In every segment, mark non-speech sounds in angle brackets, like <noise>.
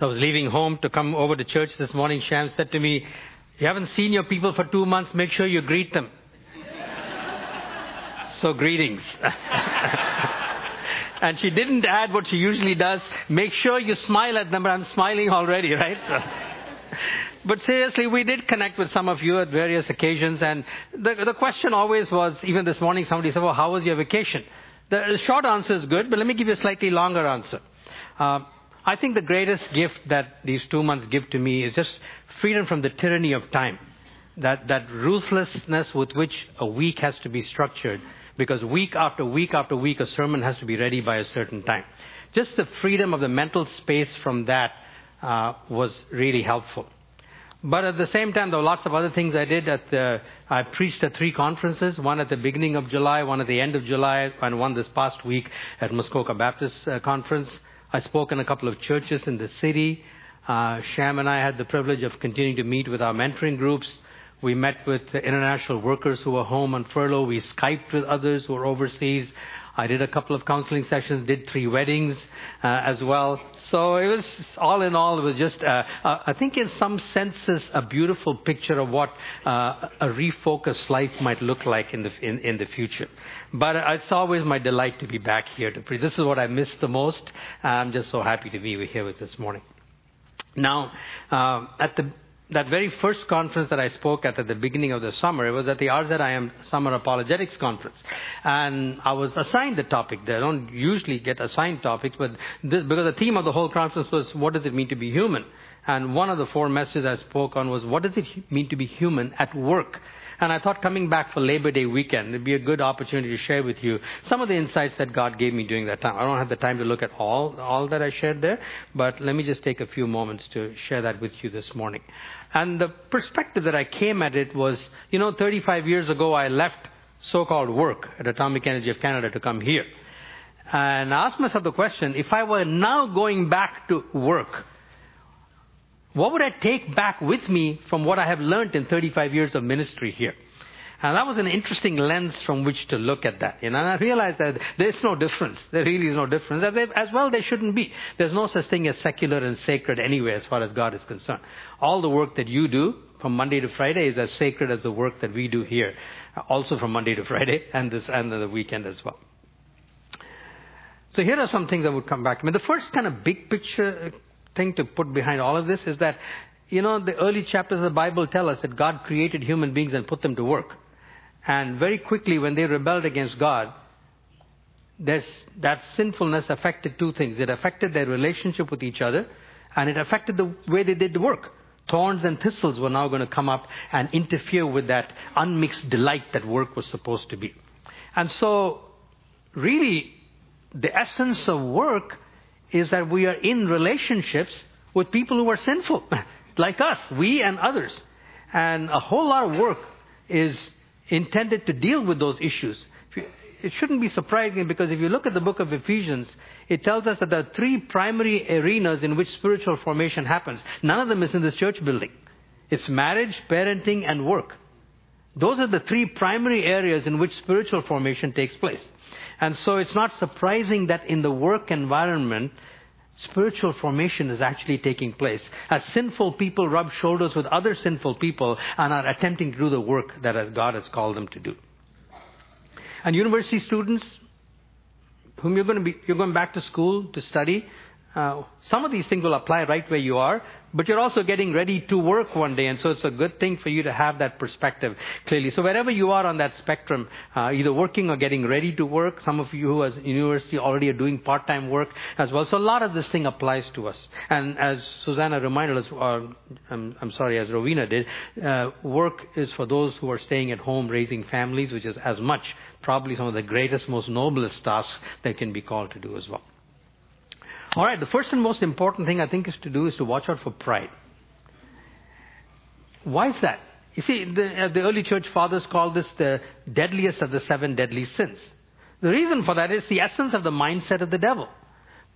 So I was leaving home to come over to church this morning. Sham said to me, You haven't seen your people for two months, make sure you greet them. <laughs> so, greetings. <laughs> and she didn't add what she usually does make sure you smile at them, but I'm smiling already, right? So. <laughs> But seriously, we did connect with some of you at various occasions, and the, the question always was even this morning, somebody said, Well, how was your vacation? The short answer is good, but let me give you a slightly longer answer. Uh, I think the greatest gift that these two months give to me is just freedom from the tyranny of time. That, that ruthlessness with which a week has to be structured, because week after week after week, a sermon has to be ready by a certain time. Just the freedom of the mental space from that uh, was really helpful. But at the same time, there were lots of other things I did. At the, I preached at three conferences, one at the beginning of July, one at the end of July, and one this past week at Muskoka Baptist uh, Conference. I spoke in a couple of churches in the city. Uh, Sham and I had the privilege of continuing to meet with our mentoring groups. We met with international workers who were home on furlough. We Skyped with others who were overseas. I did a couple of counseling sessions, did three weddings uh, as well. So it was all in all, it was just, uh, uh, I think in some senses, a beautiful picture of what uh, a refocused life might look like in the in, in the future. But it's always my delight to be back here to preach. This is what I miss the most. I'm just so happy to be here with this morning. Now, uh, at the that very first conference that I spoke at at the beginning of the summer, it was at the RZIM Summer Apologetics Conference. And I was assigned the topic there. I don't usually get assigned topics, but this, because the theme of the whole conference was, what does it mean to be human? And one of the four messages I spoke on was, what does it mean to be human at work? And I thought coming back for Labor Day weekend, it'd be a good opportunity to share with you some of the insights that God gave me during that time. I don't have the time to look at all, all that I shared there, but let me just take a few moments to share that with you this morning. And the perspective that I came at it was, you know, 35 years ago I left so-called work at Atomic Energy of Canada to come here. And I asked myself the question, if I were now going back to work, what would I take back with me from what I have learned in 35 years of ministry here? And that was an interesting lens from which to look at that. You know, and I realized that there's no difference. There really is no difference. As well, there shouldn't be. There's no such thing as secular and sacred anywhere as far as God is concerned. All the work that you do from Monday to Friday is as sacred as the work that we do here, also from Monday to Friday <laughs> and this and the weekend as well. So here are some things that would come back to me. The first kind of big picture thing to put behind all of this is that, you know, the early chapters of the Bible tell us that God created human beings and put them to work. And very quickly, when they rebelled against God, this that sinfulness affected two things. It affected their relationship with each other, and it affected the way they did the work. Thorns and thistles were now going to come up and interfere with that unmixed delight that work was supposed to be. And so, really, the essence of work is that we are in relationships with people who are sinful, <laughs> like us, we and others. And a whole lot of work is intended to deal with those issues. It shouldn't be surprising because if you look at the book of Ephesians, it tells us that there are three primary arenas in which spiritual formation happens. None of them is in this church building. It's marriage, parenting, and work. Those are the three primary areas in which spiritual formation takes place. And so it's not surprising that in the work environment, spiritual formation is actually taking place. As sinful people rub shoulders with other sinful people and are attempting to do the work that God has called them to do. And university students, whom you're going to be, you're going back to school to study, uh, some of these things will apply right where you are, but you're also getting ready to work one day, and so it's a good thing for you to have that perspective clearly. So wherever you are on that spectrum, uh, either working or getting ready to work, some of you who as university already are doing part-time work as well. So a lot of this thing applies to us. And as Susanna reminded us, or I'm, I'm sorry, as Rowena did, uh, work is for those who are staying at home raising families, which is as much probably some of the greatest, most noblest tasks that can be called to do as well. All right, the first and most important thing I think is to do is to watch out for pride. Why is that? You see, the, uh, the early church fathers called this the deadliest of the seven deadly sins. The reason for that is the essence of the mindset of the devil.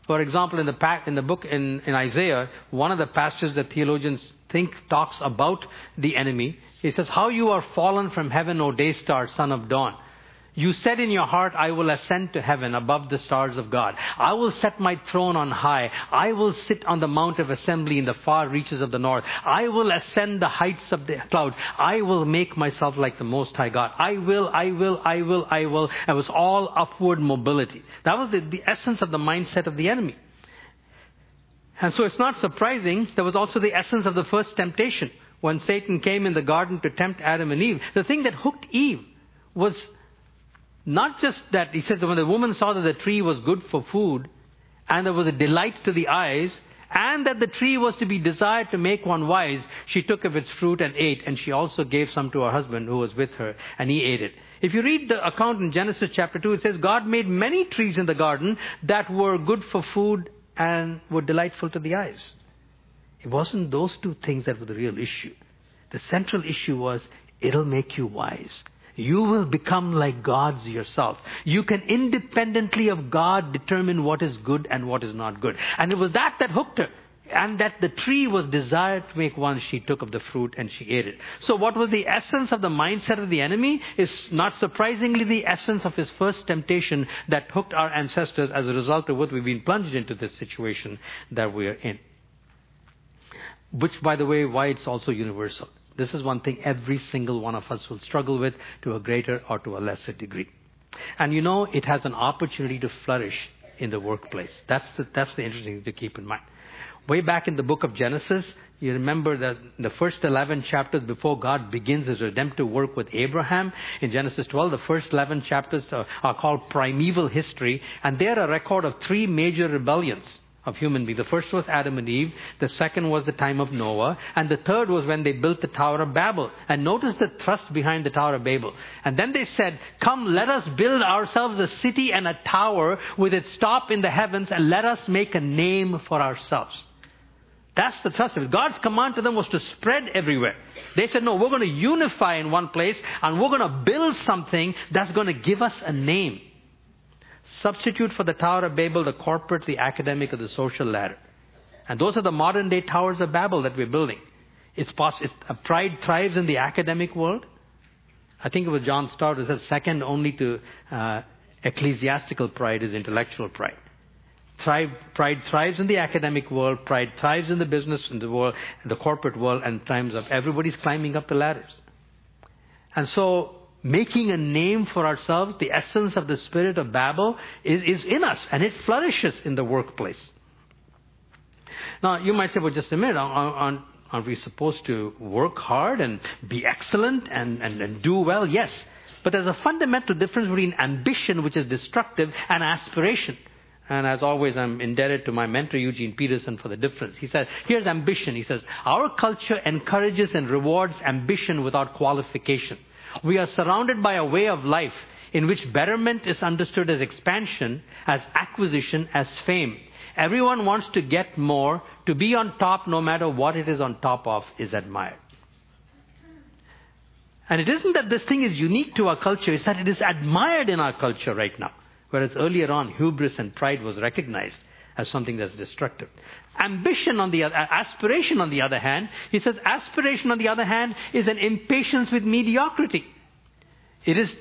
For example, in the, pack, in the book in, in Isaiah, one of the passages that theologians think talks about the enemy, he says, How you are fallen from heaven, O day star, son of dawn. You said in your heart, I will ascend to heaven above the stars of God. I will set my throne on high. I will sit on the mount of assembly in the far reaches of the north. I will ascend the heights of the cloud. I will make myself like the Most High God. I will, I will, I will, I will. It was all upward mobility. That was the, the essence of the mindset of the enemy. And so it's not surprising, there was also the essence of the first temptation. When Satan came in the garden to tempt Adam and Eve, the thing that hooked Eve was not just that, he says that when the woman saw that the tree was good for food, and there was a delight to the eyes, and that the tree was to be desired to make one wise, she took of its fruit and ate, and she also gave some to her husband who was with her, and he ate it. If you read the account in Genesis chapter 2, it says God made many trees in the garden that were good for food and were delightful to the eyes. It wasn't those two things that were the real issue. The central issue was, it'll make you wise. You will become like gods yourself. You can independently of God determine what is good and what is not good. And it was that that hooked her. And that the tree was desired to make one, she took of the fruit and she ate it. So what was the essence of the mindset of the enemy is not surprisingly the essence of his first temptation that hooked our ancestors as a result of what we've been plunged into this situation that we are in. Which, by the way, why it's also universal. This is one thing every single one of us will struggle with to a greater or to a lesser degree. And you know, it has an opportunity to flourish in the workplace. That's the, that's the interesting thing to keep in mind. Way back in the book of Genesis, you remember that the first 11 chapters before God begins his redemptive work with Abraham, in Genesis 12, the first 11 chapters are, are called primeval history, and they're a record of three major rebellions of human beings. The first was Adam and Eve, the second was the time of Noah, and the third was when they built the Tower of Babel. And notice the thrust behind the Tower of Babel. And then they said, Come, let us build ourselves a city and a tower with its top in the heavens, and let us make a name for ourselves. That's the thrust of it. God's command to them was to spread everywhere. They said, No, we're going to unify in one place, and we're going to build something that's going to give us a name. Substitute for the Tower of Babel the corporate, the academic, or the social ladder. And those are the modern day towers of Babel that we're building. It's. Uh, pride thrives in the academic world. I think it was John Stott who said second only to uh, ecclesiastical pride is intellectual pride. Thrive, pride thrives in the academic world, pride thrives in the business in the world, in the corporate world, and times of everybody's climbing up the ladders. And so making a name for ourselves, the essence of the spirit of Babel is, is in us and it flourishes in the workplace. Now, you might say, well, just a minute, aren't, aren't we supposed to work hard and be excellent and, and, and do well? Yes. But there's a fundamental difference between ambition, which is destructive, and aspiration. And as always, I'm indebted to my mentor, Eugene Peterson, for the difference. He says, here's ambition. He says, our culture encourages and rewards ambition without qualification. We are surrounded by a way of life in which betterment is understood as expansion, as acquisition, as fame. Everyone wants to get more, to be on top no matter what it is on top of is admired. And it isn't that this thing is unique to our culture, it's that it is admired in our culture right now. Whereas earlier on, hubris and pride was recognized as something that's destructive. Ambition on the other, uh, aspiration on the other hand, he says aspiration on the other hand is an impatience with mediocrity. It is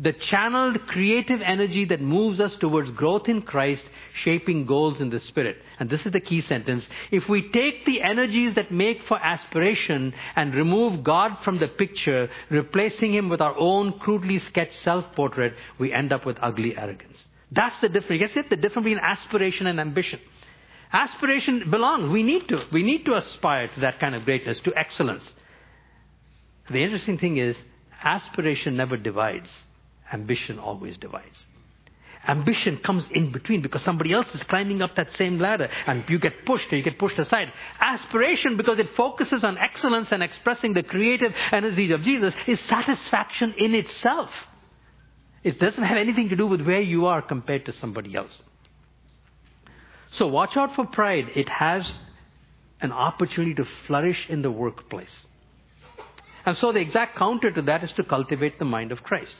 the channeled creative energy that moves us towards growth in Christ, shaping goals in the Spirit. And this is the key sentence. If we take the energies that make for aspiration and remove God from the picture, replacing Him with our own crudely sketched self-portrait, we end up with ugly arrogance. That's the difference. You get the difference between aspiration and ambition. Aspiration belongs. We need to. We need to aspire to that kind of greatness, to excellence. The interesting thing is, aspiration never divides. Ambition always divides. Ambition comes in between because somebody else is climbing up that same ladder and you get pushed or you get pushed aside. Aspiration, because it focuses on excellence and expressing the creative energy of Jesus, is satisfaction in itself. It doesn't have anything to do with where you are compared to somebody else. So watch out for pride. It has an opportunity to flourish in the workplace. And so the exact counter to that is to cultivate the mind of Christ.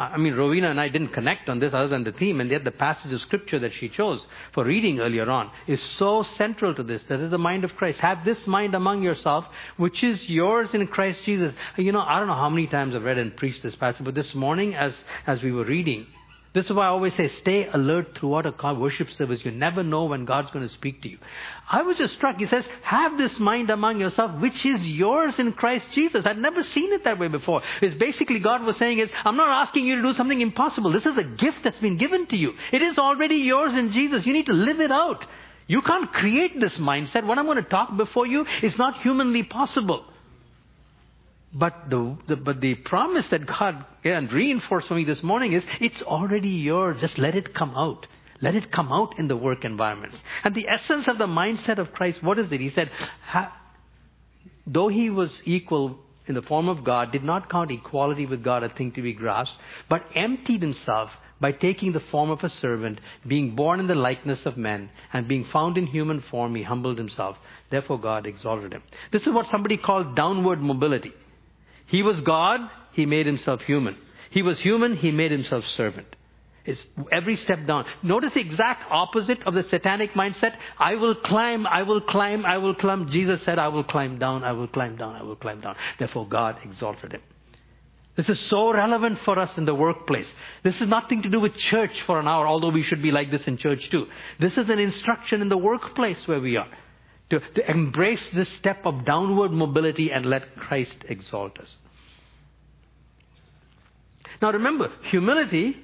I mean, Rowena and I didn't connect on this other than the theme, and yet the passage of scripture that she chose for reading earlier on is so central to this. That is the mind of Christ. Have this mind among yourself, which is yours in Christ Jesus. You know, I don't know how many times I've read and preached this passage, but this morning as, as we were reading, this is why I always say stay alert throughout a worship service. You never know when God's going to speak to you. I was just struck. He says, have this mind among yourself, which is yours in Christ Jesus. I'd never seen it that way before. It's basically God was saying is, I'm not asking you to do something impossible. This is a gift that's been given to you. It is already yours in Jesus. You need to live it out. You can't create this mindset. What I'm going to talk before you is not humanly possible. But the, the, but the promise that God and reinforced for me this morning is it's already yours. Just let it come out. Let it come out in the work environments. And the essence of the mindset of Christ, what is it? He said, though he was equal in the form of God, did not count equality with God a thing to be grasped, but emptied himself by taking the form of a servant, being born in the likeness of men, and being found in human form, he humbled himself. Therefore God exalted him. This is what somebody called downward mobility. He was God, he made himself human. He was human, he made himself servant. It's every step down. Notice the exact opposite of the satanic mindset. I will climb, I will climb, I will climb. Jesus said, I will climb down, I will climb down, I will climb down. Therefore, God exalted him. This is so relevant for us in the workplace. This is nothing to do with church for an hour, although we should be like this in church too. This is an instruction in the workplace where we are to, to embrace this step of downward mobility and let Christ exalt us. Now remember, humility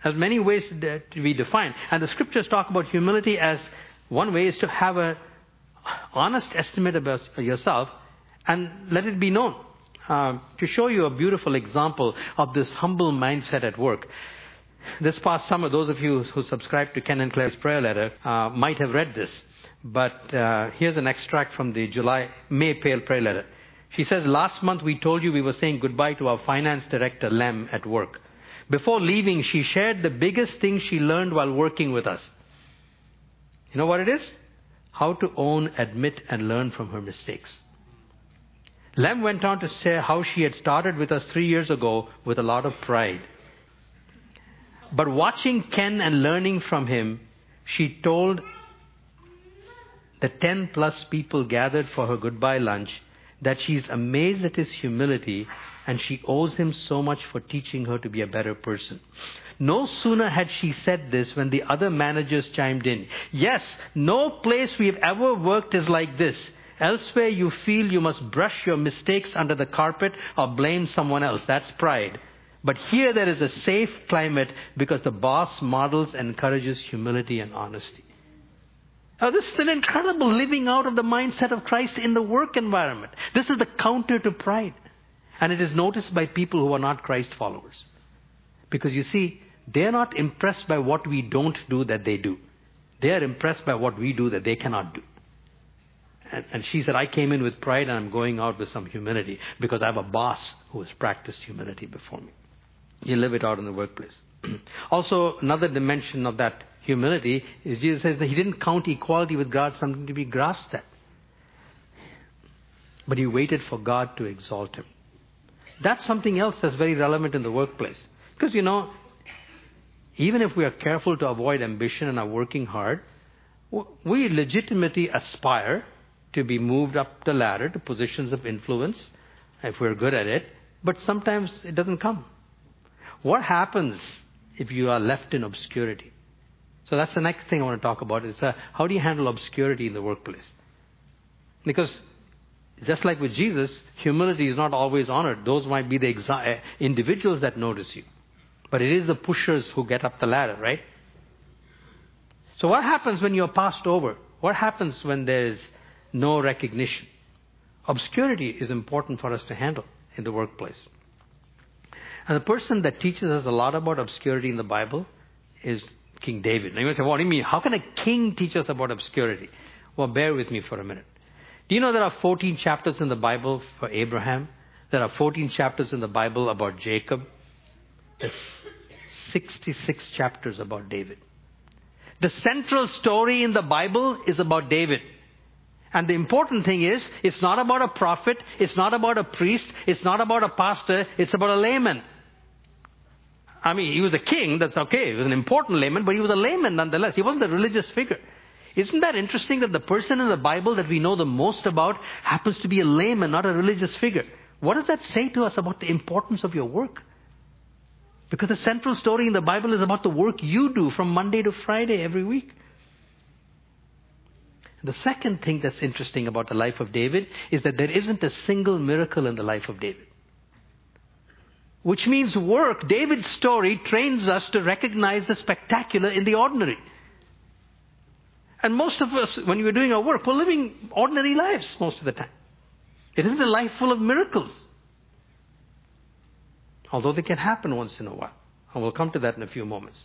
has many ways to be defined. And the scriptures talk about humility as one way is to have an honest estimate about yourself and let it be known. Uh, to show you a beautiful example of this humble mindset at work. This past summer, those of you who subscribed to Ken and Claire's prayer letter uh, might have read this. But uh, here's an extract from the July May Pale prayer letter. She says, Last month we told you we were saying goodbye to our finance director, Lem, at work. Before leaving, she shared the biggest thing she learned while working with us. You know what it is? How to own, admit, and learn from her mistakes. Lem went on to say how she had started with us three years ago with a lot of pride. But watching Ken and learning from him, she told the 10 plus people gathered for her goodbye lunch that she's amazed at his humility and she owes him so much for teaching her to be a better person. No sooner had she said this when the other managers chimed in. Yes, no place we've ever worked is like this. Elsewhere you feel you must brush your mistakes under the carpet or blame someone else. That's pride. But here there is a safe climate because the boss models and encourages humility and honesty. Now, this is an incredible living out of the mindset of Christ in the work environment. This is the counter to pride. And it is noticed by people who are not Christ followers. Because you see, they're not impressed by what we don't do that they do. They are impressed by what we do that they cannot do. And, and she said, I came in with pride and I'm going out with some humility because I have a boss who has practiced humility before me. You live it out in the workplace. <clears throat> also, another dimension of that humility is Jesus says that he didn't count equality with God something to be grasped at. But he waited for God to exalt him. That's something else that's very relevant in the workplace. Because, you know, even if we are careful to avoid ambition and are working hard, we legitimately aspire to be moved up the ladder to positions of influence if we're good at it, but sometimes it doesn't come. What happens if you are left in obscurity? So that's the next thing I want to talk about is uh, how do you handle obscurity in the workplace? Because just like with Jesus, humility is not always honored. Those might be the exa- uh, individuals that notice you. But it is the pushers who get up the ladder, right? So what happens when you're passed over? What happens when there's no recognition? Obscurity is important for us to handle in the workplace. And the person that teaches us a lot about obscurity in the Bible is King David. Now you say, what do you mean? How can a king teach us about obscurity? Well, bear with me for a minute. Do you know there are 14 chapters in the Bible for Abraham? There are 14 chapters in the Bible about Jacob. There's 66 chapters about David. The central story in the Bible is about David. And the important thing is, it's not about a prophet, it's not about a priest, it's not about a pastor, it's about a layman. I mean, he was a king, that's okay. He was an important layman, but he was a layman nonetheless. He wasn't a religious figure. Isn't that interesting that the person in the Bible that we know the most about happens to be a layman, not a religious figure? What does that say to us about the importance of your work? Because the central story in the Bible is about the work you do from Monday to Friday every week. The second thing that's interesting about the life of David is that there isn't a single miracle in the life of David. Which means work. David's story trains us to recognize the spectacular in the ordinary. And most of us, when we're doing our work, we're living ordinary lives most of the time. It isn't a life full of miracles. Although they can happen once in a while. And we'll come to that in a few moments.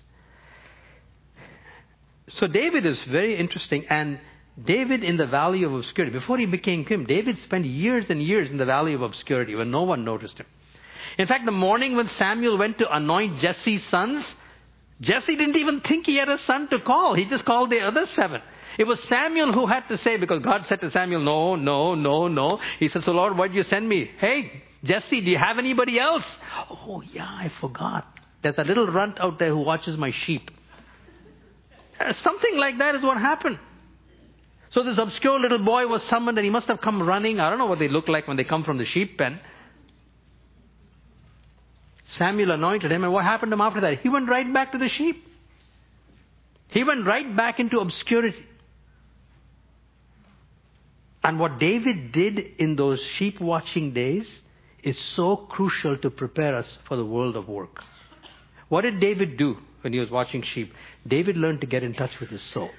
So David is very interesting. And David in the valley of obscurity, before he became king, David spent years and years in the valley of obscurity when no one noticed him. In fact, the morning when Samuel went to anoint Jesse's sons, Jesse didn't even think he had a son to call. He just called the other seven. It was Samuel who had to say, because God said to Samuel, No, no, no, no. He said, So Lord, why did you send me? Hey, Jesse, do you have anybody else? Oh, yeah, I forgot. There's a little runt out there who watches my sheep. Uh, something like that is what happened. So this obscure little boy was summoned and he must have come running. I don't know what they look like when they come from the sheep pen. Samuel anointed him, and what happened to him after that? He went right back to the sheep. He went right back into obscurity. And what David did in those sheep watching days is so crucial to prepare us for the world of work. What did David do when he was watching sheep? David learned to get in touch with his soul.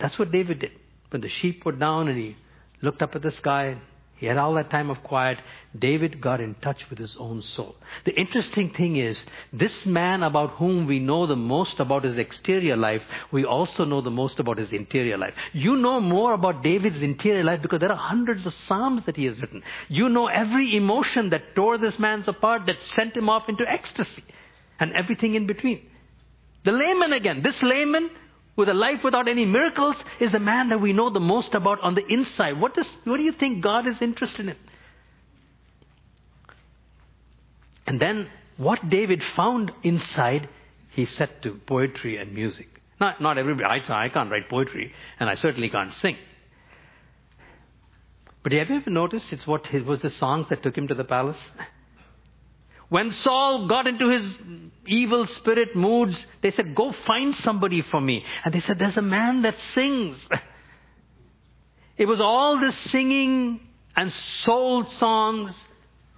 That's what David did. When the sheep were down and he looked up at the sky, he had all that time of quiet. David got in touch with his own soul. The interesting thing is, this man about whom we know the most about his exterior life, we also know the most about his interior life. You know more about David's interior life because there are hundreds of psalms that he has written. You know every emotion that tore this man's apart, that sent him off into ecstasy, and everything in between. The layman again. This layman with a life without any miracles is the man that we know the most about on the inside. What, does, what do you think God is interested in? And then what David found inside, he set to poetry and music. Not, not everybody, I, I can't write poetry, and I certainly can't sing. But have you ever noticed it's what it was the songs that took him to the palace? <laughs> When Saul got into his evil spirit moods, they said, Go find somebody for me. And they said, There's a man that sings. It was all the singing and soul songs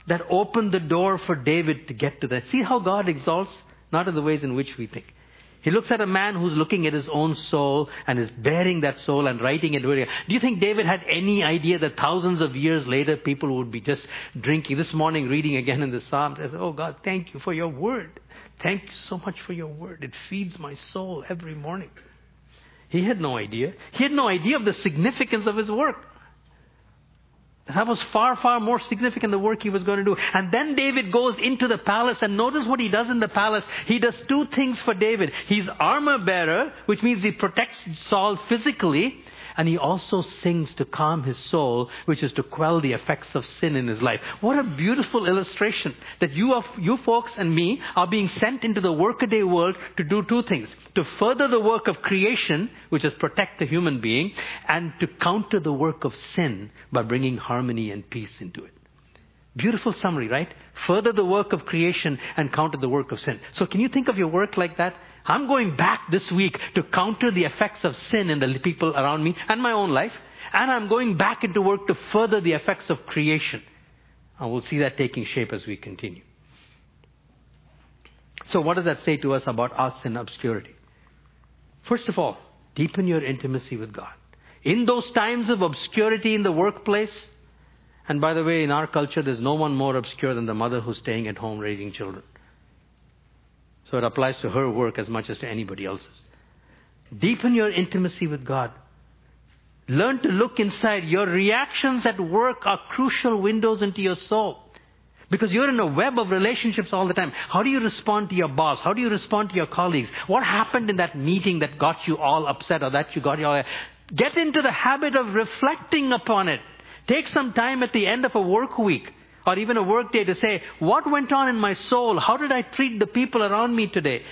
that opened the door for David to get to that. See how God exalts? Not in the ways in which we think. He looks at a man who's looking at his own soul and is bearing that soul and writing it. Do you think David had any idea that thousands of years later people would be just drinking? This morning, reading again in the Psalms, I said, Oh God, thank you for your word. Thank you so much for your word. It feeds my soul every morning. He had no idea. He had no idea of the significance of his work. That was far, far more significant the work he was going to do. And then David goes into the palace and notice what he does in the palace. He does two things for David. He's armor bearer, which means he protects Saul physically, and he also sings to calm his soul, which is to quell the effects of sin in his life. What a beautiful illustration that you, are, you folks and me are being sent into the workaday world to do two things. To further the work of creation, which is protect the human being, and to counter the work of sin by bringing harmony and peace into it. Beautiful summary, right? Further the work of creation and counter the work of sin. So can you think of your work like that? I'm going back this week to counter the effects of sin in the people around me and my own life. And I'm going back into work to further the effects of creation. And we'll see that taking shape as we continue. So, what does that say to us about us in obscurity? First of all, deepen your intimacy with God. In those times of obscurity in the workplace, and by the way, in our culture, there's no one more obscure than the mother who's staying at home raising children. So it applies to her work as much as to anybody else's. Deepen your intimacy with God. Learn to look inside. Your reactions at work are crucial windows into your soul. Because you're in a web of relationships all the time. How do you respond to your boss? How do you respond to your colleagues? What happened in that meeting that got you all upset or that you got you all... Get into the habit of reflecting upon it. Take some time at the end of a work week Or even a work day to say, what went on in my soul? How did I treat the people around me today?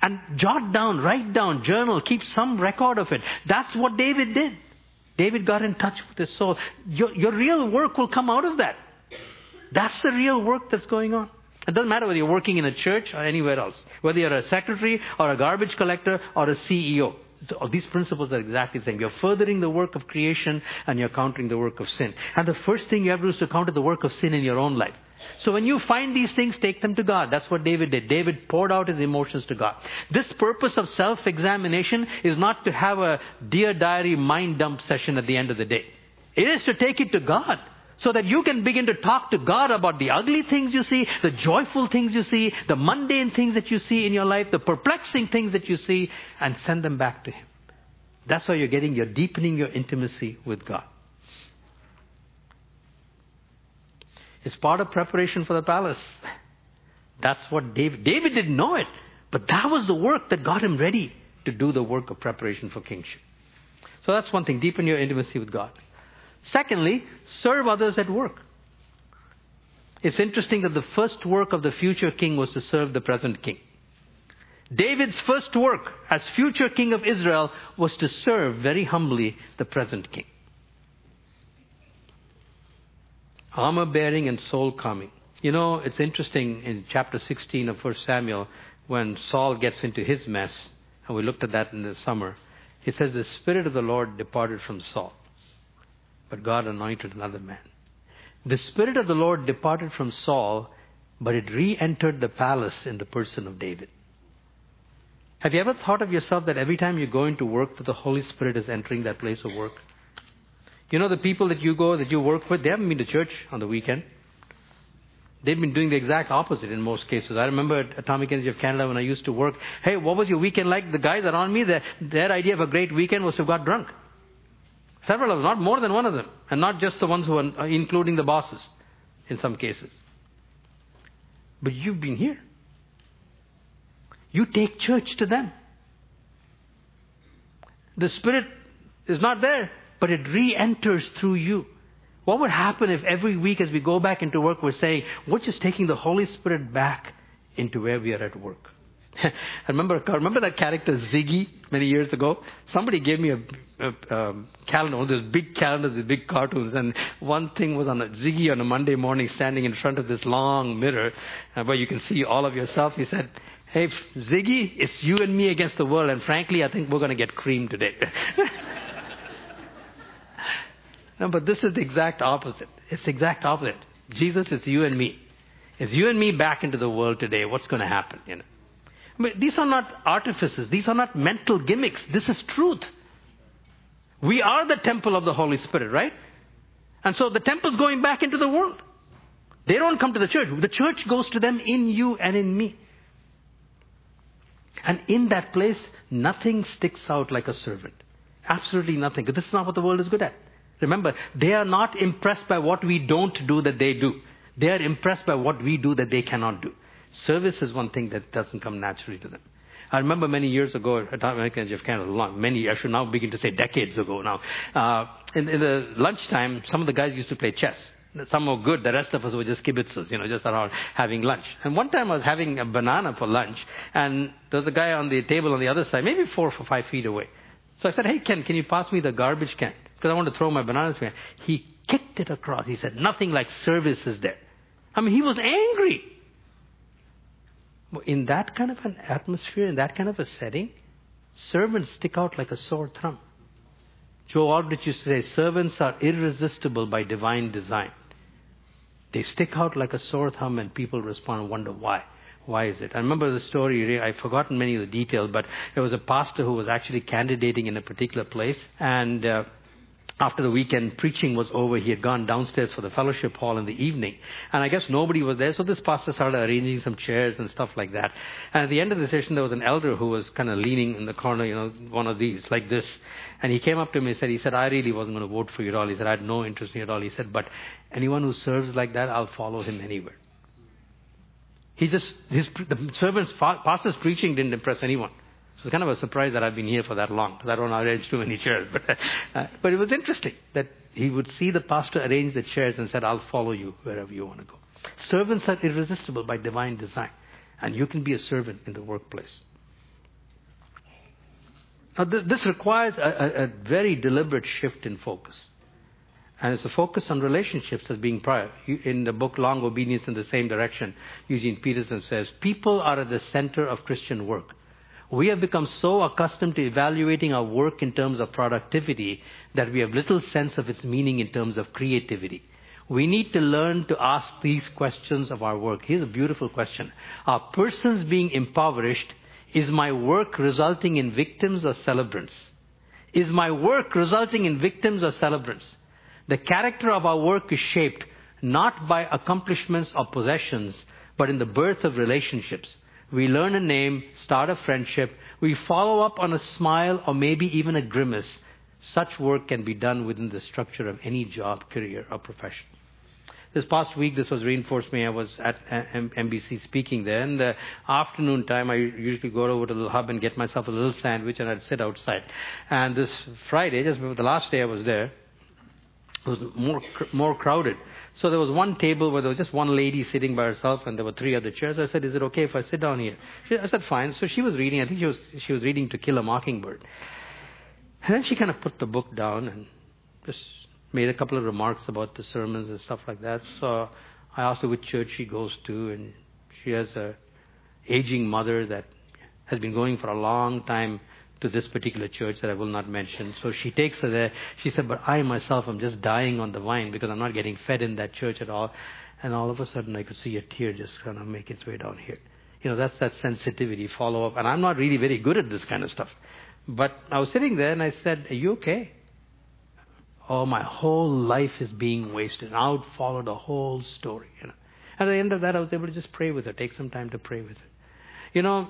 And jot down, write down, journal, keep some record of it. That's what David did. David got in touch with his soul. Your, your real work will come out of that. That's the real work that's going on. It doesn't matter whether you're working in a church or anywhere else, whether you're a secretary or a garbage collector or a CEO. These principles are exactly the same. You're furthering the work of creation and you're countering the work of sin. And the first thing you have to do is to counter the work of sin in your own life. So when you find these things, take them to God. That's what David did. David poured out his emotions to God. This purpose of self-examination is not to have a dear diary mind dump session at the end of the day. It is to take it to God so that you can begin to talk to God about the ugly things you see, the joyful things you see, the mundane things that you see in your life, the perplexing things that you see, and send them back to Him. That's how you're getting, you're deepening your intimacy with God. It's part of preparation for the palace. That's what David, David didn't know it, but that was the work that got him ready to do the work of preparation for kingship. So that's one thing, deepen your intimacy with God. Secondly, serve others at work. It's interesting that the first work of the future king was to serve the present king. David's first work as future king of Israel was to serve very humbly the present king. Armor bearing and soul calming. You know, it's interesting in chapter 16 of 1 Samuel when Saul gets into his mess, and we looked at that in the summer. He says, The Spirit of the Lord departed from Saul but God anointed another man. The Spirit of the Lord departed from Saul, but it re entered the palace in the person of David. Have you ever thought of yourself that every time you go into work, that the Holy Spirit is entering that place of work? You know, the people that you go, that you work with, they haven't been to church on the weekend. They've been doing the exact opposite in most cases. I remember at Atomic Energy of Canada when I used to work, hey, what was your weekend like? The guys around me, their, their idea of a great weekend was to have got drunk. Several of them, not more than one of them. And not just the ones who are, uh, including the bosses in some cases. But you've been here. You take church to them. The Spirit is not there, but it re enters through you. What would happen if every week as we go back into work, we're saying, we're just taking the Holy Spirit back into where we are at work? <laughs> I remember, remember that character Ziggy many years ago? Somebody gave me a, a, a calendar, one of those big calendars with big cartoons, and one thing was on a Ziggy on a Monday morning standing in front of this long mirror uh, where you can see all of yourself. He said, Hey, Ziggy, it's you and me against the world, and frankly, I think we're going to get creamed today. <laughs> no, but this is the exact opposite. It's the exact opposite. Jesus, it's you and me. It's you and me back into the world today. What's going to happen? You know? These are not artifices. These are not mental gimmicks. This is truth. We are the temple of the Holy Spirit, right? And so the temple's going back into the world. They don't come to the church. The church goes to them in you and in me. And in that place, nothing sticks out like a servant. Absolutely nothing. This is not what the world is good at. Remember, they are not impressed by what we don't do that they do. They are impressed by what we do that they cannot do. Service is one thing that doesn't come naturally to them. I remember many years ago at Atomic Energy of Canada, long, many, I should now begin to say decades ago now, uh, in, in the lunchtime, some of the guys used to play chess. Some were good, the rest of us were just kibitzers, you know, just around having lunch. And one time I was having a banana for lunch, and there was a guy on the table on the other side, maybe four or five feet away. So I said, hey Ken, can you pass me the garbage can? Because I want to throw my bananas away. He kicked it across. He said, nothing like service is there. I mean, he was angry. In that kind of an atmosphere, in that kind of a setting, servants stick out like a sore thumb. Joe Aldrich used to say, servants are irresistible by divine design. They stick out like a sore thumb and people respond and wonder why. Why is it? I remember the story, I've forgotten many of the details, but there was a pastor who was actually candidating in a particular place and uh, after the weekend preaching was over, he had gone downstairs for the fellowship hall in the evening. And I guess nobody was there, so this pastor started arranging some chairs and stuff like that. And at the end of the session, there was an elder who was kind of leaning in the corner, you know, one of these, like this. And he came up to me and said, he said, I really wasn't going to vote for you at all. He said, I had no interest in you at all. He said, but anyone who serves like that, I'll follow him anywhere. He just, his, the servant's, pastor's preaching didn't impress anyone. So it's kind of a surprise that I've been here for that long because I don't arrange too many chairs. <laughs> But, uh, but it was interesting that he would see the pastor arrange the chairs and said, I'll follow you wherever you want to go. Servants are irresistible by divine design. And you can be a servant in the workplace. Now, th- this requires a, a, a very deliberate shift in focus. And it's a focus on relationships as being prior. In the book Long Obedience in the Same Direction, Eugene Peterson says, People are at the center of Christian work. We have become so accustomed to evaluating our work in terms of productivity that we have little sense of its meaning in terms of creativity. We need to learn to ask these questions of our work. Here's a beautiful question. Are persons being impoverished? Is my work resulting in victims or celebrants? Is my work resulting in victims or celebrants? The character of our work is shaped not by accomplishments or possessions, but in the birth of relationships. We learn a name, start a friendship, we follow up on a smile or maybe even a grimace. Such work can be done within the structure of any job, career, or profession. This past week, this was reinforced me. I was at uh, MBC speaking there. In the uh, afternoon time, I usually go over to the hub and get myself a little sandwich and I'd sit outside. And this Friday, just the last day I was there, it was more, more crowded. So there was one table where there was just one lady sitting by herself, and there were three other chairs. I said, "Is it okay if I sit down here?" She, I said, "Fine." So she was reading. I think she was she was reading To Kill a Mockingbird, and then she kind of put the book down and just made a couple of remarks about the sermons and stuff like that. So I asked her which church she goes to, and she has a aging mother that has been going for a long time to this particular church that I will not mention. So she takes her there. She said, But I myself am just dying on the vine because I'm not getting fed in that church at all. And all of a sudden I could see a tear just kind of make its way down here. You know, that's that sensitivity, follow up. And I'm not really very good at this kind of stuff. But I was sitting there and I said, Are you okay? Oh, my whole life is being wasted. And I would follow the whole story. You know. At the end of that, I was able to just pray with her, take some time to pray with her. You know,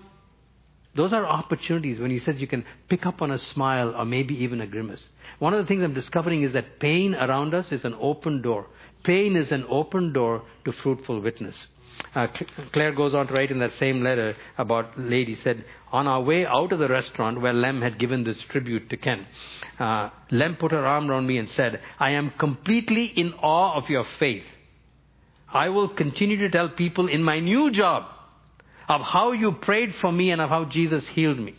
those are opportunities when he says you can pick up on a smile or maybe even a grimace. One of the things I'm discovering is that pain around us is an open door. Pain is an open door to fruitful witness. Uh, Claire goes on to write in that same letter about lady said, on our way out of the restaurant where Lem had given this tribute to Ken, uh, Lem put her arm around me and said, I am completely in awe of your faith. I will continue to tell people in my new job of how you prayed for me and of how Jesus healed me.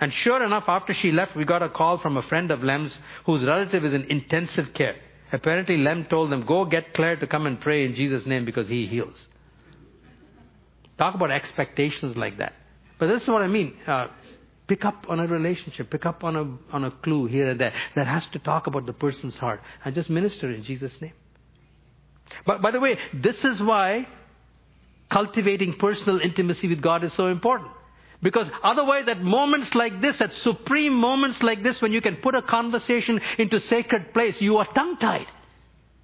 And sure enough, after she left, we got a call from a friend of Lem's whose relative is in intensive care. Apparently, Lem told them, Go get Claire to come and pray in Jesus' name because he heals. Talk about expectations like that. But this is what I mean. Uh, pick up on a relationship, pick up on a, on a clue here and there that has to talk about the person's heart and just minister in Jesus' name. But by the way, this is why cultivating personal intimacy with God is so important. Because otherwise, at moments like this, at supreme moments like this, when you can put a conversation into sacred place, you are tongue tied.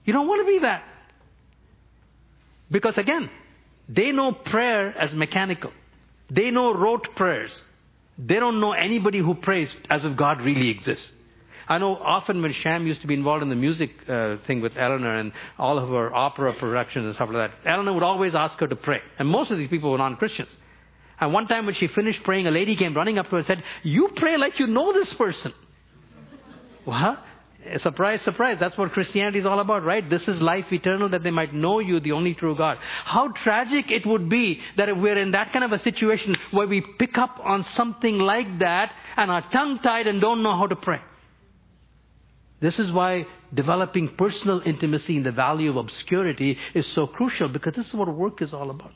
You don't want to be that. Because again, they know prayer as mechanical. They know rote prayers. They don't know anybody who prays as if God really exists. I know often when Sham used to be involved in the music uh, thing with Eleanor and all of her opera productions and stuff like that, Eleanor would always ask her to pray. And most of these people were non Christians. And one time when she finished praying, a lady came running up to her and said, You pray like you know this person. <laughs> What? Surprise, surprise. That's what Christianity is all about, right? This is life eternal that they might know you, the only true God. How tragic it would be that we're in that kind of a situation where we pick up on something like that and are tongue tied and don't know how to pray. This is why developing personal intimacy in the value of obscurity is so crucial because this is what work is all about.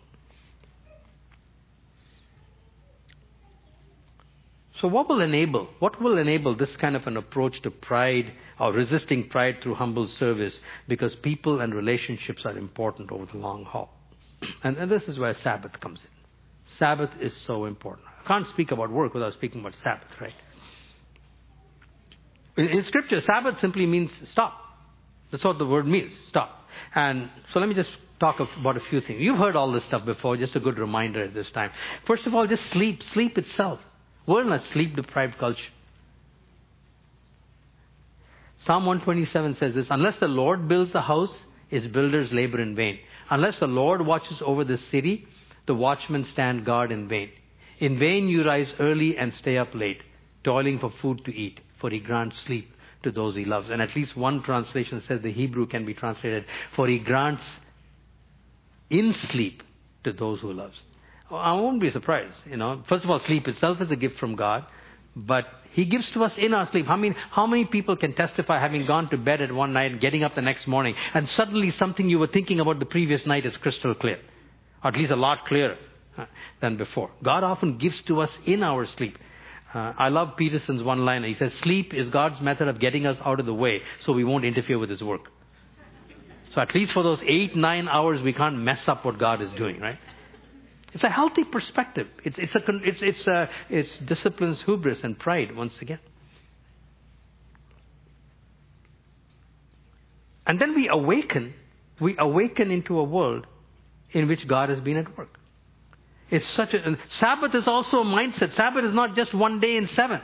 So what will enable, what will enable this kind of an approach to pride or resisting pride through humble service? Because people and relationships are important over the long haul. <clears throat> And, and this is where Sabbath comes in. Sabbath is so important. I can't speak about work without speaking about Sabbath, right? In scripture, Sabbath simply means stop. That's what the word means, stop. And so let me just talk about a few things. You've heard all this stuff before, just a good reminder at this time. First of all, just sleep. Sleep itself. We're in a sleep deprived culture. Psalm 127 says this Unless the Lord builds the house, its builders labor in vain. Unless the Lord watches over the city, the watchmen stand guard in vain. In vain you rise early and stay up late, toiling for food to eat, for he grants sleep to those he loves. And at least one translation says the Hebrew can be translated, for he grants in sleep to those who loves. I won't be surprised, you know. First of all, sleep itself is a gift from God, but he gives to us in our sleep. I mean, how many people can testify having gone to bed at one night and getting up the next morning, and suddenly something you were thinking about the previous night is crystal clear, or at least a lot clearer than before. God often gives to us in our sleep. Uh, I love Peterson's one line. He says, Sleep is God's method of getting us out of the way so we won't interfere with His work. So at least for those eight, nine hours, we can't mess up what God is doing, right? It's a healthy perspective. It's, it's, a, it's, it's, a, it's disciplines hubris and pride once again. And then we awaken, we awaken into a world in which God has been at work. It's such a, Sabbath is also a mindset. Sabbath is not just one day in seven.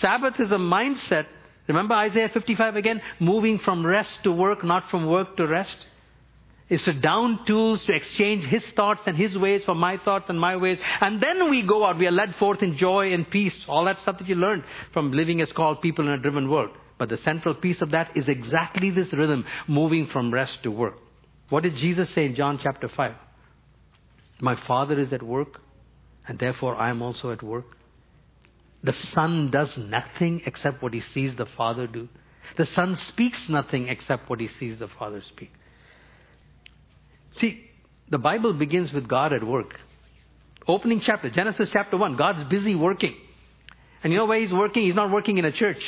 Sabbath is a mindset. Remember Isaiah 55 again? Moving from rest to work, not from work to rest is to down tools to exchange his thoughts and his ways for my thoughts and my ways. And then we go out. We are led forth in joy and peace. All that stuff that you learned from living as called people in a driven world. But the central piece of that is exactly this rhythm, moving from rest to work. What did Jesus say in John chapter 5? My Father is at work, and therefore I am also at work. The Son does nothing except what he sees the Father do. The Son speaks nothing except what he sees the Father speak. See, the Bible begins with God at work. Opening chapter, Genesis chapter 1, God's busy working. And you know where He's working? He's not working in a church.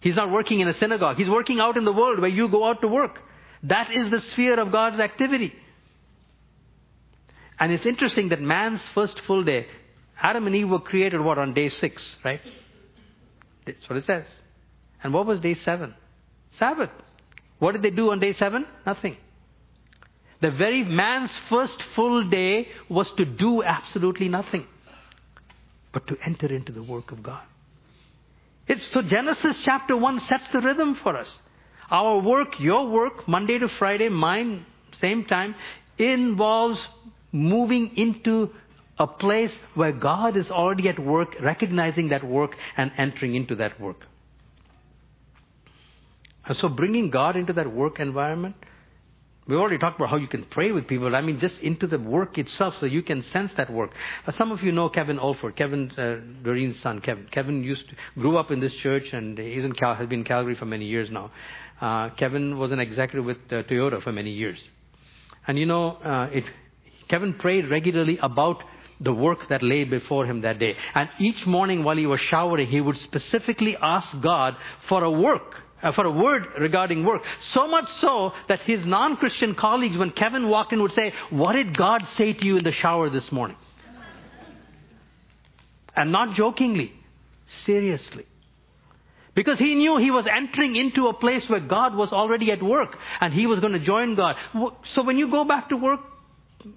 He's not working in a synagogue. He's working out in the world where you go out to work. That is the sphere of God's activity. And it's interesting that man's first full day, Adam and Eve were created what on day six, right? That's what it says. And what was day seven? Sabbath. What did they do on day seven? Nothing. The very man's first full day was to do absolutely nothing, but to enter into the work of God. It's, so Genesis chapter 1 sets the rhythm for us. Our work, your work, Monday to Friday, mine, same time, involves moving into a place where God is already at work, recognizing that work and entering into that work. And so bringing God into that work environment we already talked about how you can pray with people. I mean, just into the work itself, so you can sense that work. Uh, some of you know Kevin Olford, Kevin uh, Doreen's son. Kevin. Kevin used to, grew up in this church and he's in Cal, has been in Calgary for many years now. Uh, Kevin was an executive with uh, Toyota for many years, and you know, uh, it, Kevin prayed regularly about the work that lay before him that day. And each morning while he was showering, he would specifically ask God for a work uh, for a word regarding work. So much so that his non Christian colleagues, when Kevin walked in, would say, What did God say to you in the shower this morning? And not jokingly, seriously. Because he knew he was entering into a place where God was already at work and he was going to join God. So when you go back to work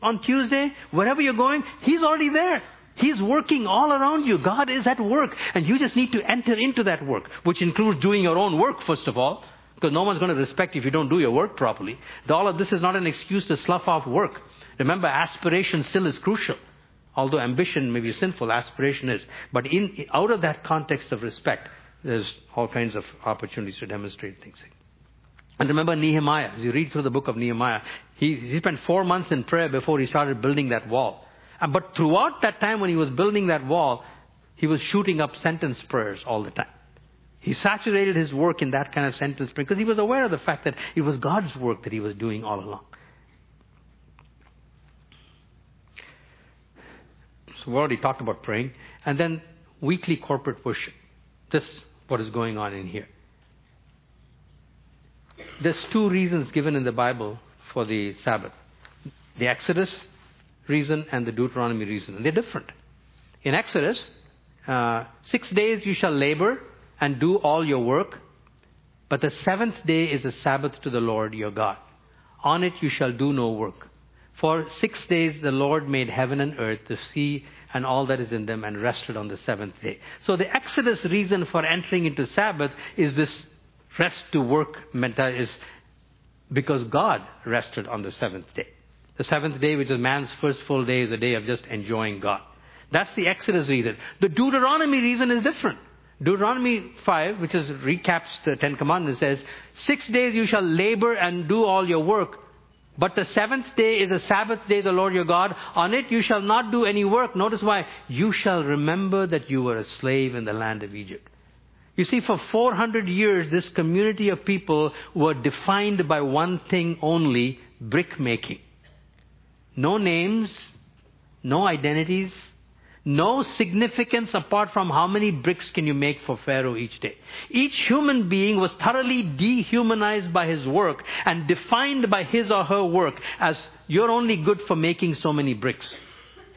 on Tuesday, wherever you're going, he's already there. He's working all around you. God is at work. And you just need to enter into that work, which includes doing your own work, first of all, because no one's going to respect you if you don't do your work properly. All of this is not an excuse to slough off work. Remember, aspiration still is crucial. Although ambition may be sinful, aspiration is. But in, out of that context of respect, there's all kinds of opportunities to demonstrate things. And remember Nehemiah, as you read through the book of Nehemiah, he, he spent four months in prayer before he started building that wall. Uh, but throughout that time when he was building that wall, he was shooting up sentence prayers all the time. He saturated his work in that kind of sentence prayer because he was aware of the fact that it was God's work that he was doing all along. So we already talked about praying. And then weekly corporate worship. This what is going on in here. There's two reasons given in the Bible for the Sabbath. The Exodus reason and the Deuteronomy reason. And they're different. In Exodus, uh, six days you shall labor and do all your work, but the seventh day is a Sabbath to the Lord your God. On it you shall do no work. For six days the Lord made heaven and earth, the sea and all that is in them, and rested on the seventh day. So the Exodus reason for entering into Sabbath is this rest to work mentality, is because God rested on the seventh day. The seventh day, which is man's first full day, is a day of just enjoying God. That's the Exodus reason. The Deuteronomy reason is different. Deuteronomy 5, which is recaps the Ten Commandments, says, Six days you shall labor and do all your work. But the seventh day is a Sabbath day, the Lord your God. On it you shall not do any work. Notice why. You shall remember that you were a slave in the land of Egypt. You see, for 400 years, this community of people were defined by one thing only brick making. No names, no identities, no significance apart from how many bricks can you make for Pharaoh each day. Each human being was thoroughly dehumanized by his work and defined by his or her work as you're only good for making so many bricks.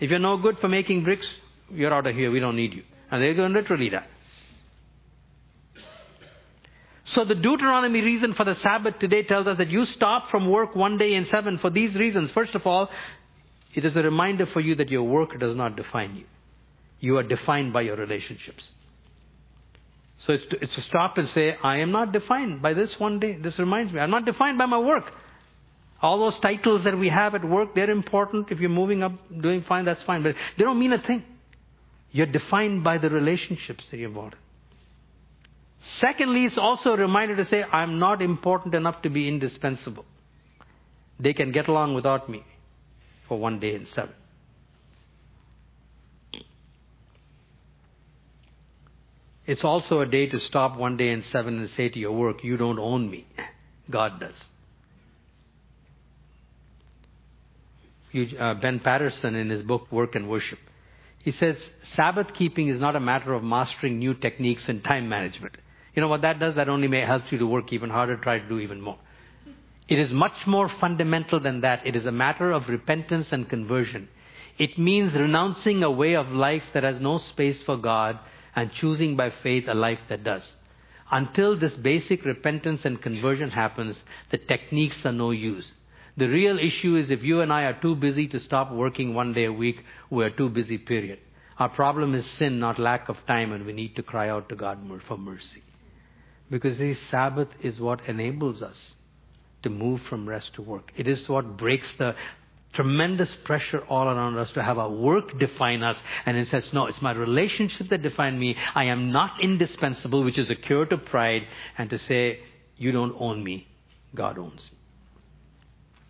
If you're no good for making bricks, you're out of here. We don't need you. And they're going literally that. So the Deuteronomy reason for the Sabbath today tells us that you stop from work one day in seven for these reasons. First of all, it is a reminder for you that your work does not define you. You are defined by your relationships. So it's to, it's to stop and say, I am not defined by this one day. This reminds me. I'm not defined by my work. All those titles that we have at work, they're important. If you're moving up, doing fine, that's fine. But they don't mean a thing. You're defined by the relationships that you're involved in. Secondly, it's also a reminder to say, I'm not important enough to be indispensable. They can get along without me for one day in seven. It's also a day to stop one day in seven and say to your work, You don't own me. God does. You, uh, ben Patterson, in his book Work and Worship, he says Sabbath keeping is not a matter of mastering new techniques in time management. You know what that does? That only may help you to work even harder, try to do even more. It is much more fundamental than that. It is a matter of repentance and conversion. It means renouncing a way of life that has no space for God and choosing by faith a life that does. Until this basic repentance and conversion happens, the techniques are no use. The real issue is if you and I are too busy to stop working one day a week, we're too busy, period. Our problem is sin, not lack of time, and we need to cry out to God for mercy. Because the Sabbath is what enables us to move from rest to work. It is what breaks the tremendous pressure all around us to have our work define us. And it says, no, it's my relationship that defines me. I am not indispensable, which is a cure to pride, and to say, you don't own me. God owns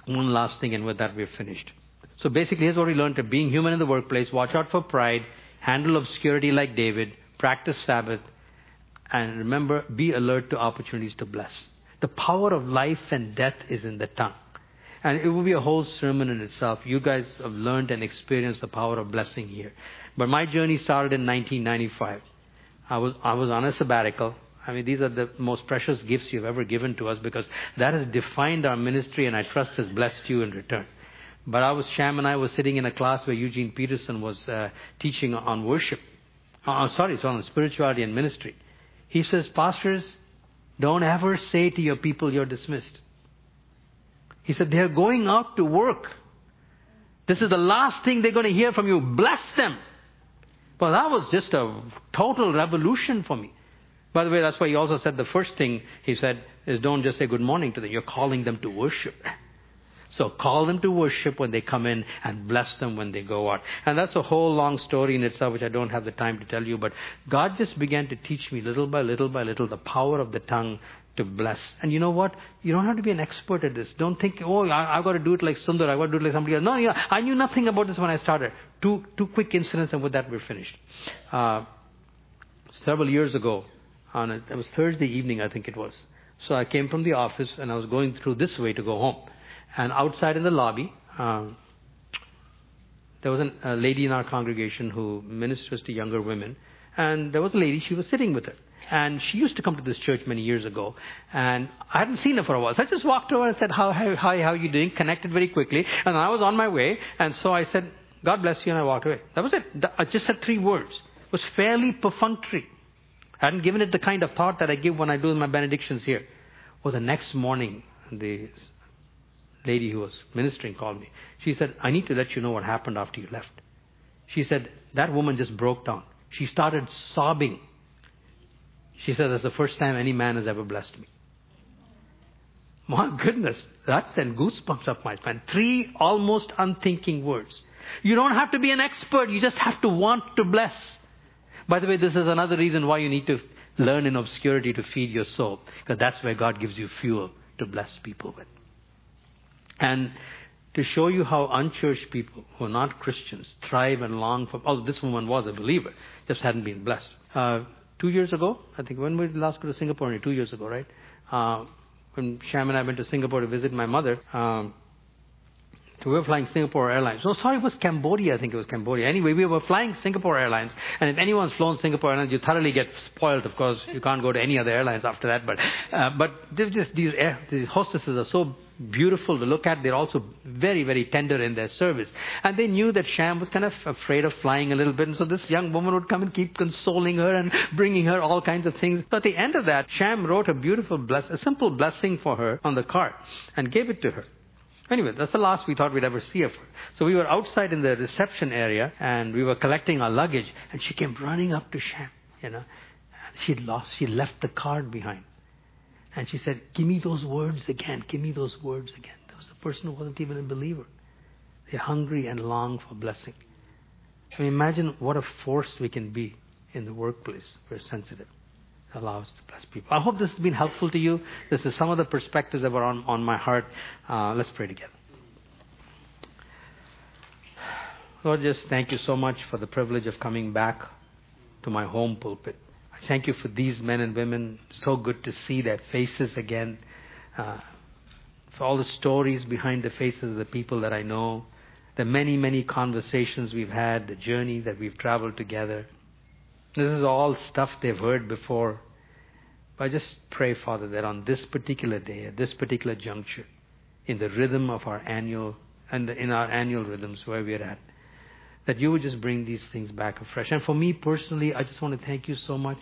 One last thing, and with that we're finished. So basically, here's what we learned. To being human in the workplace, watch out for pride, handle obscurity like David, practice Sabbath, and remember, be alert to opportunities to bless. The power of life and death is in the tongue. And it will be a whole sermon in itself. You guys have learned and experienced the power of blessing here. But my journey started in 1995. I was, I was on a sabbatical. I mean, these are the most precious gifts you've ever given to us because that has defined our ministry and I trust has blessed you in return. But I was, Sham and I was sitting in a class where Eugene Peterson was uh, teaching on worship. Uh, sorry, it's on spirituality and ministry. He says, Pastors, don't ever say to your people you're dismissed. He said, they're going out to work. This is the last thing they're going to hear from you. Bless them. Well, that was just a total revolution for me. By the way, that's why he also said the first thing he said is don't just say good morning to them. You're calling them to worship. So call them to worship when they come in and bless them when they go out. And that's a whole long story in itself, which I don't have the time to tell you. But God just began to teach me little by little by little the power of the tongue to bless. And you know what? You don't have to be an expert at this. Don't think, oh, I, have got to do it like Sundar. I've got to do it like somebody else. No, you know, I knew nothing about this when I started. Two, two quick incidents, and with that, we're finished. Uh, several years ago, on a, it was Thursday evening, I think it was. So I came from the office, and I was going through this way to go home. And outside in the lobby, um, there was an, a lady in our congregation who ministers to younger women. And there was a lady, she was sitting with her. And she used to come to this church many years ago. And I hadn't seen her for a while. So I just walked over and said, how, how, hi, how are you doing? Connected very quickly. And I was on my way. And so I said, God bless you. And I walked away. That was it. I just said three words. It was fairly perfunctory. I hadn't given it the kind of thought that I give when I do my benedictions here. Well, the next morning, the lady who was ministering called me. She said, I need to let you know what happened after you left. She said, that woman just broke down. She started sobbing she said, That's the first time any man has ever blessed me. My <laughs> goodness, that sent goosebumps up my spine. Three almost unthinking words. You don't have to be an expert. You just have to want to bless. By the way, this is another reason why you need to learn in obscurity to feed your soul, because that's where God gives you fuel to bless people with. And to show you how unchurched people who are not Christians thrive and long for. Oh, this woman was a believer, just hadn't been blessed. Uh, two years ago, I think, when we last go to Singapore? Two years ago, right? Uh, when Sham and I went to Singapore to visit my mother, um, we were flying Singapore Airlines. No, sorry, it was Cambodia. I think it was Cambodia. Anyway, we were flying Singapore Airlines. And if anyone's flown Singapore Airlines, you thoroughly get spoiled. Of course, you can't go to any other airlines after that. But, uh, but just these, air, these hostesses are so beautiful to look at. They're also very, very tender in their service. And they knew that Sham was kind of afraid of flying a little bit. And so this young woman would come and keep consoling her and bringing her all kinds of things. But at the end of that, Sham wrote a beautiful bless, a simple blessing for her on the card and gave it to her. Anyway, that's the last we thought we'd ever see of her. So we were outside in the reception area and we were collecting our luggage and she came running up to Sham, you know. She'd lost, she left the card behind. And she said, Give me those words again. Give me those words again. There was a person who wasn't even a believer. They're hungry and long for blessing. I mean, imagine what a force we can be in the workplace. We're sensitive. Allow us to bless people. I hope this has been helpful to you. This is some of the perspectives that were on, on my heart. Uh, let's pray together. Lord, just thank you so much for the privilege of coming back to my home pulpit. I thank you for these men and women. So good to see their faces again. Uh, for all the stories behind the faces of the people that I know. The many, many conversations we've had, the journey that we've traveled together. This is all stuff they've heard before. But I just pray, Father, that on this particular day, at this particular juncture, in the rhythm of our annual, and in our annual rhythms where we're at, that you would just bring these things back afresh. And for me personally, I just want to thank you so much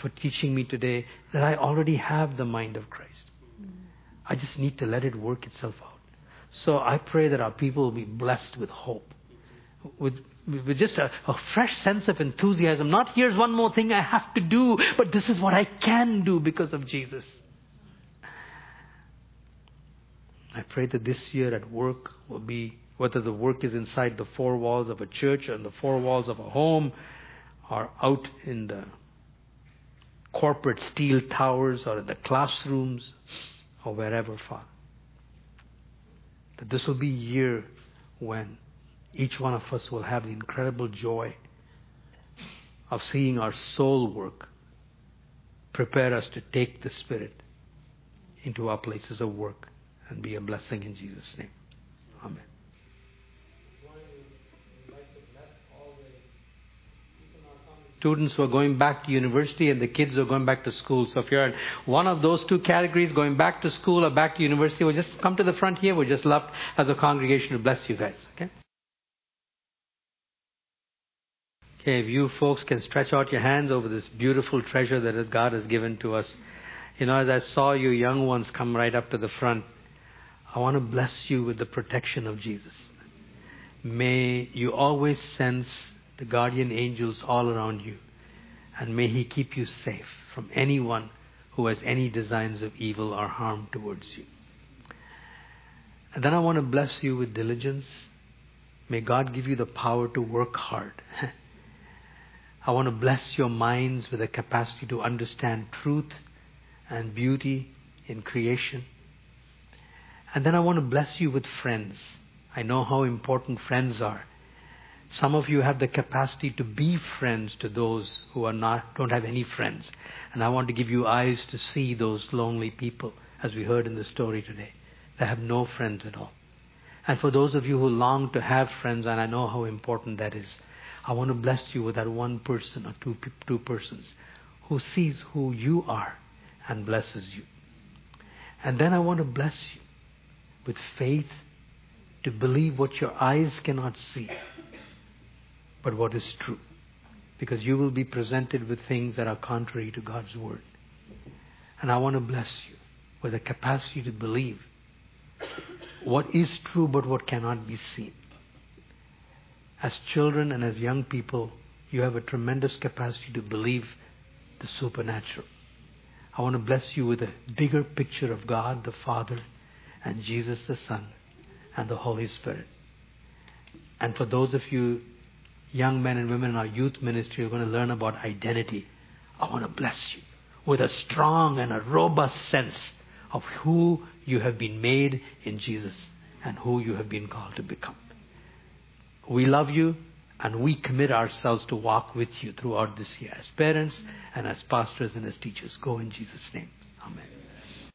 for teaching me today that I already have the mind of Christ. I just need to let it work itself out. So I pray that our people will be blessed with hope, with with just a, a, fresh sense of enthusiasm. Not here's one more thing I have to do, but this is what I can do because of Jesus. I pray that this year at work will be, whether the work is inside the four walls of a church in the four walls of a home or out in the corporate steel towers or in the classrooms or wherever, Father. That this will be a year when each one of us will have the incredible joy of seeing our soul work prepare us to take the Spirit into our places of work and be a blessing in Jesus' name. Amen. Students who are going back to university and the kids who are going back to school. So if you're in one of those two categories, going back to school or back to university, we'll just come to the front here. We'd just love as a congregation to bless you guys. Okay? Okay, if you folks can stretch out your hands over this beautiful treasure that God has given to us. You know, as I saw you young ones come right up to the front, I want to bless you with the protection of Jesus. May you always sense the guardian angels all around you. And may He keep you safe from anyone who has any designs of evil or harm towards you. And then I want to bless you with diligence. May God give you the power to work hard. <laughs> I want to bless your minds with the capacity to understand truth and beauty in creation. And then I want to bless you with friends. I know how important friends are. Some of you have the capacity to be friends to those who are not, don't have any friends. And I want to give you eyes to see those lonely people, as we heard in the story today, that have no friends at all. And for those of you who long to have friends, and I know how important that is, I want to bless you with that one person or two, two persons who sees who you are and blesses you. And then I want to bless you with faith to believe what your eyes cannot see, but what is true. Because you will be presented with things that are contrary to God's Word. And I want to bless you with a capacity to believe what is true but what cannot be seen as children and as young people, you have a tremendous capacity to believe the supernatural. I want to bless you with a bigger picture of God the Father and Jesus the Son and the Holy Spirit. And for those of you young men and women in our youth ministry are going to learn about identity, I want to bless you with a strong and a robust sense of who you have been made in Jesus and who you have been called to become. We love you and we commit ourselves to walk with you throughout this year as parents and as pastors and as teachers. Go in Jesus' name. Amen.